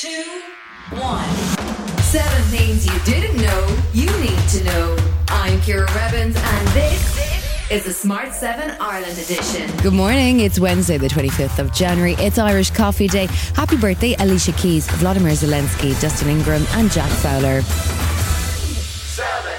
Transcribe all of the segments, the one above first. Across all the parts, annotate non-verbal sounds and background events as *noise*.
two, one. Seven things you didn't know you need to know. I'm Ciara Revins, and this is the Smart 7 Ireland edition. Good morning. It's Wednesday, the 25th of January. It's Irish Coffee Day. Happy birthday, Alicia Keys, Vladimir Zelensky, Dustin Ingram, and Jack Fowler.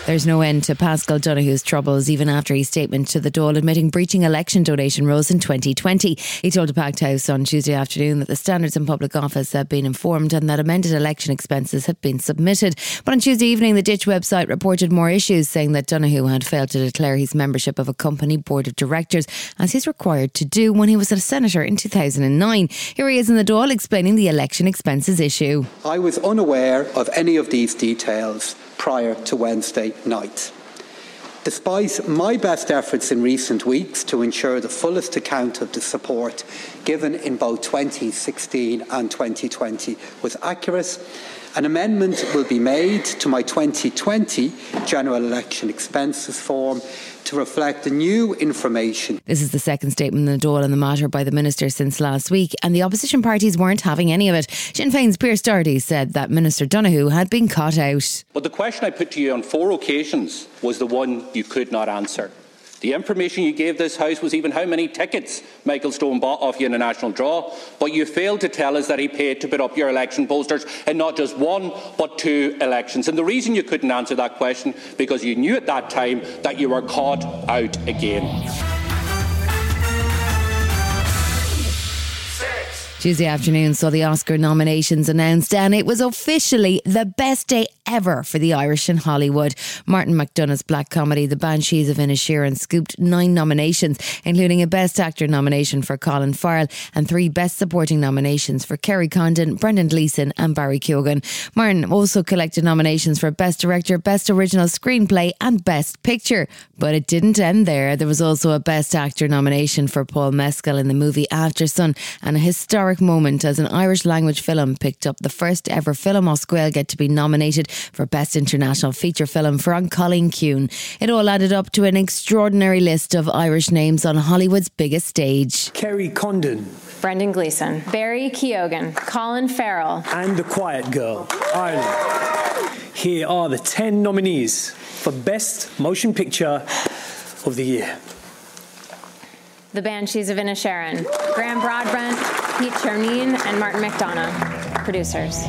There's no end to Paschal Donohoe's troubles, even after his statement to the Dáil admitting breaching election donation rules in 2020. He told the Packed House on Tuesday afternoon that the standards in public office had been informed and that amended election expenses had been submitted. But on Tuesday evening, the Ditch website reported more issues, saying that Donohoe had failed to declare his membership of a company board of directors, as he's required to do when he was a senator in 2009. Here he is in the Dáil explaining the election expenses issue. I was unaware of any of these details prior to Wednesday night. Despite my best efforts in recent weeks to ensure the fullest account of the support given in both 2016 and 2020 was accurate, an amendment will be made to my 2020 general election expenses form to reflect the new information. This is the second statement in the Dáil on the matter by the Minister since last week, and the opposition parties weren't having any of it. Sinn Féin's Pearse Doherty said that Minister Donohoe had been caught out. But the question I put to you on four occasions was the one you could not answer. The information you gave this House was even how many tickets Michael Stone bought off you in a national draw, but you failed to tell us that he paid to put up your election posters in not just one, but two elections. And the reason you couldn't answer that question, because you knew at that time that you were caught out again. Tuesday afternoon saw the Oscar nominations announced, and it was officially the best day ever for the Irish in Hollywood. Martin McDonagh's black comedy The Banshees of Inisherin scooped nine nominations, including a Best Actor nomination for Colin Farrell and three Best Supporting nominations for Kerry Condon, Brendan Gleeson, and Barry Keoghan. Martin also collected nominations for Best Director, Best Original Screenplay, and Best Picture. But it didn't end there. There was also a Best Actor nomination for Paul Mescal in the movie Aftersun, and a historic moment as an Irish language film picked up the first ever film as Gaeilge to be nominated for Best International Feature Film for Cailín Ciúin. It all added up to an extraordinary list of Irish names on Hollywood's biggest stage. Kerry Condon. Brendan Gleeson, Barry Keoghan, Colin Farrell, and The Quiet Girl, Ireland. Here are the 10 nominees for Best Motion Picture of the Year. The Banshees of Inisherin, Graham Broadbent, Pete Czernin, and Martin McDonagh, producers.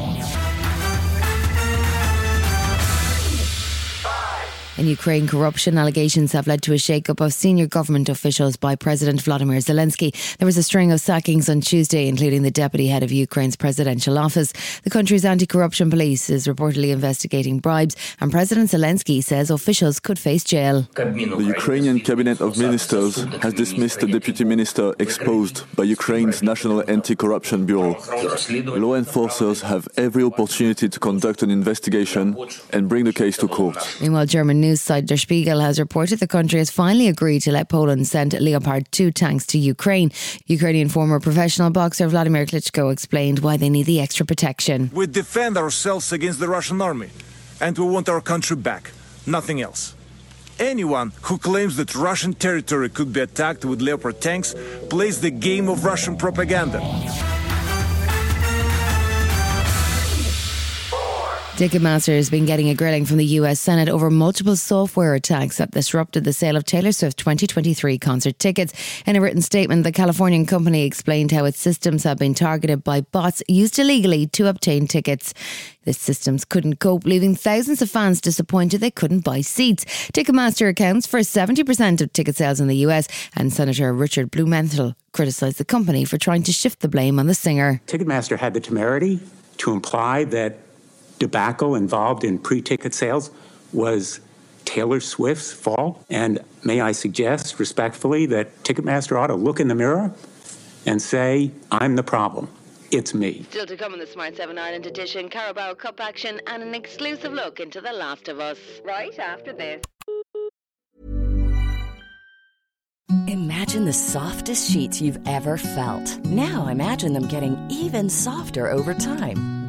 In Ukraine, corruption allegations have led to a shake-up of senior government officials by President Vladimir Zelensky. There was a string of sackings on Tuesday, including the deputy head of Ukraine's presidential office. The country's anti-corruption police is reportedly investigating bribes, and President Zelensky says officials could face jail. The Ukrainian cabinet of ministers has dismissed the deputy minister exposed by Ukraine's National Anti-Corruption Bureau. Law enforcers have every opportunity to conduct an investigation and bring the case to court. Meanwhile, German news site Der Spiegel has reported the country has finally agreed to let Poland send Leopard 2 tanks to Ukraine. Ukrainian former professional boxer Vladimir Klitschko explained why they need the extra protection. We defend ourselves against the Russian army, and we want our country back, nothing else. Anyone who claims that Russian territory could be attacked with Leopard tanks plays the game of Russian propaganda. Ticketmaster has been getting a grilling from the US Senate over multiple software attacks that disrupted the sale of Taylor Swift 2023 concert tickets. In a written statement, the Californian company explained how its systems have been targeted by bots used illegally to obtain tickets. The systems couldn't cope, leaving thousands of fans disappointed they couldn't buy seats. Ticketmaster accounts for 70% of ticket sales in the US, and Senator Richard Blumenthal criticised the company for trying to shift the blame on the singer. Ticketmaster had the temerity to imply that tobacco involved in pre ticket sales was Taylor Swift's fault. And may I suggest respectfully that Ticketmaster ought to look in the mirror and say, I'm the problem. It's me. Still to come in the Smart 7 Ireland edition, Carabao Cup action and an exclusive look into The Last of Us. Right after this. Imagine the softest sheets you've ever felt. Now imagine them getting even softer over time.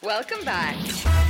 Welcome back.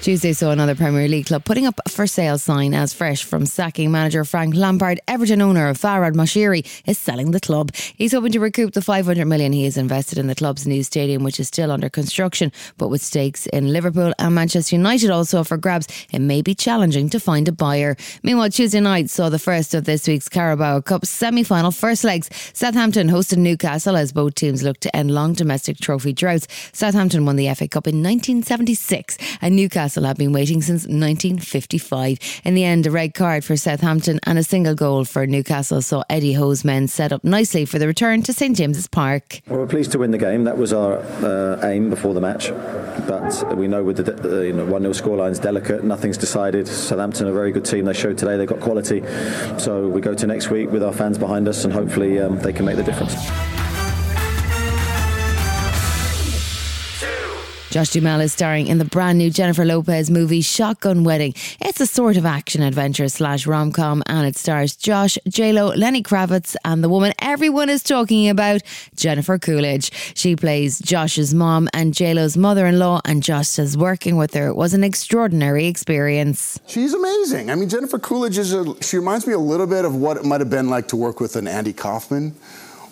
Tuesday saw another Premier League club putting up a for sale sign as fresh from sacking manager Frank Lampard. Everton owner Farhad Moshiri is selling the club. He's hoping to recoup the 500 million he has invested in the club's new stadium, which is still under construction. But with stakes in Liverpool and Manchester United also for grabs, it may be challenging to find a buyer. Meanwhile, Tuesday night saw the first of this week's Carabao Cup semi-final first legs. Southampton hosted Newcastle as both teams look to end long domestic trophy droughts. Southampton won the FA Cup in 1976 and Newcastle had been waiting since 1955. In the end, a red card for Southampton and a single goal for Newcastle saw Eddie Howe's men set up nicely for the return to St James's Park. We're pleased to win the game. That was our uh, aim before the match. But we know with the uh, you know, 1 0 scoreline's delicate, nothing's decided. Southampton are a very good team. They showed today they've got quality. So we go to next week with our fans behind us and hopefully um, they can make the difference. Josh Duhamel is starring in the brand new Jennifer Lopez movie Shotgun Wedding. It's a sort of action adventure slash rom com, and it stars Josh, J Lo, Lenny Kravitz, and the woman everyone is talking about, Jennifer Coolidge. She plays Josh's mom and J Lo's mother in law, and Josh says working with her was an extraordinary experience. She's amazing. I mean, Jennifer Coolidge is a, she reminds me a little bit of what it might have been like to work with an Andy Kaufman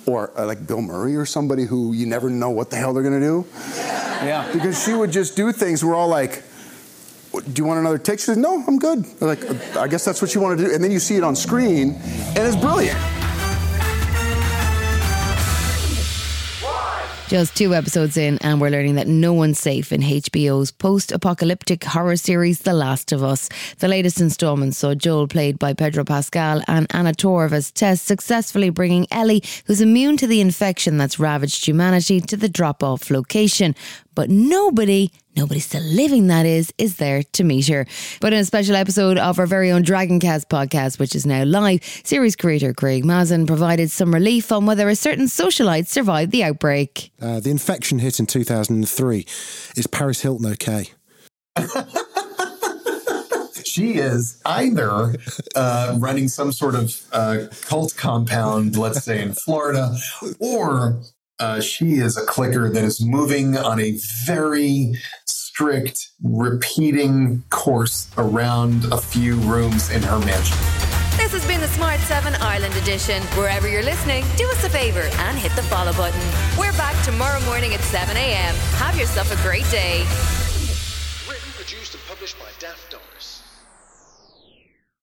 or uh, like Bill Murray or somebody who you never know what the hell they're going to do. Yeah. *laughs* Because she would just do things. We're all like, do you want another take? She says, no, I'm good. We're like, I guess that's what you want to do. And then you see it on screen, and it's brilliant. Just two episodes in, and we're learning that no one's safe in HBO's post apocalyptic horror series, The Last of Us. The latest installment saw Joel, played by Pedro Pascal, and Anna Torv as Tess successfully bringing Ellie, who's immune to the infection that's ravaged humanity, to the drop off location. But nobody, nobody still living that is, is there to meet her. But in a special episode of our very own Dragoncast podcast, which is now live, series creator Craig Mazin provided some relief on whether a certain socialite survived the outbreak. Uh, the infection hit in 2003. Is Paris Hilton okay? she is either uh, running some sort of uh, cult compound, let's say in Florida, or uh, she is a clicker that is moving on a very strict, repeating course around a few rooms in her mansion. This has been the Smart 7 Ireland edition. Wherever you're listening, do us a favour and hit the follow button. We're back tomorrow morning at 7 a.m. Have yourself a great day. Written, produced, and published by Daft Doris.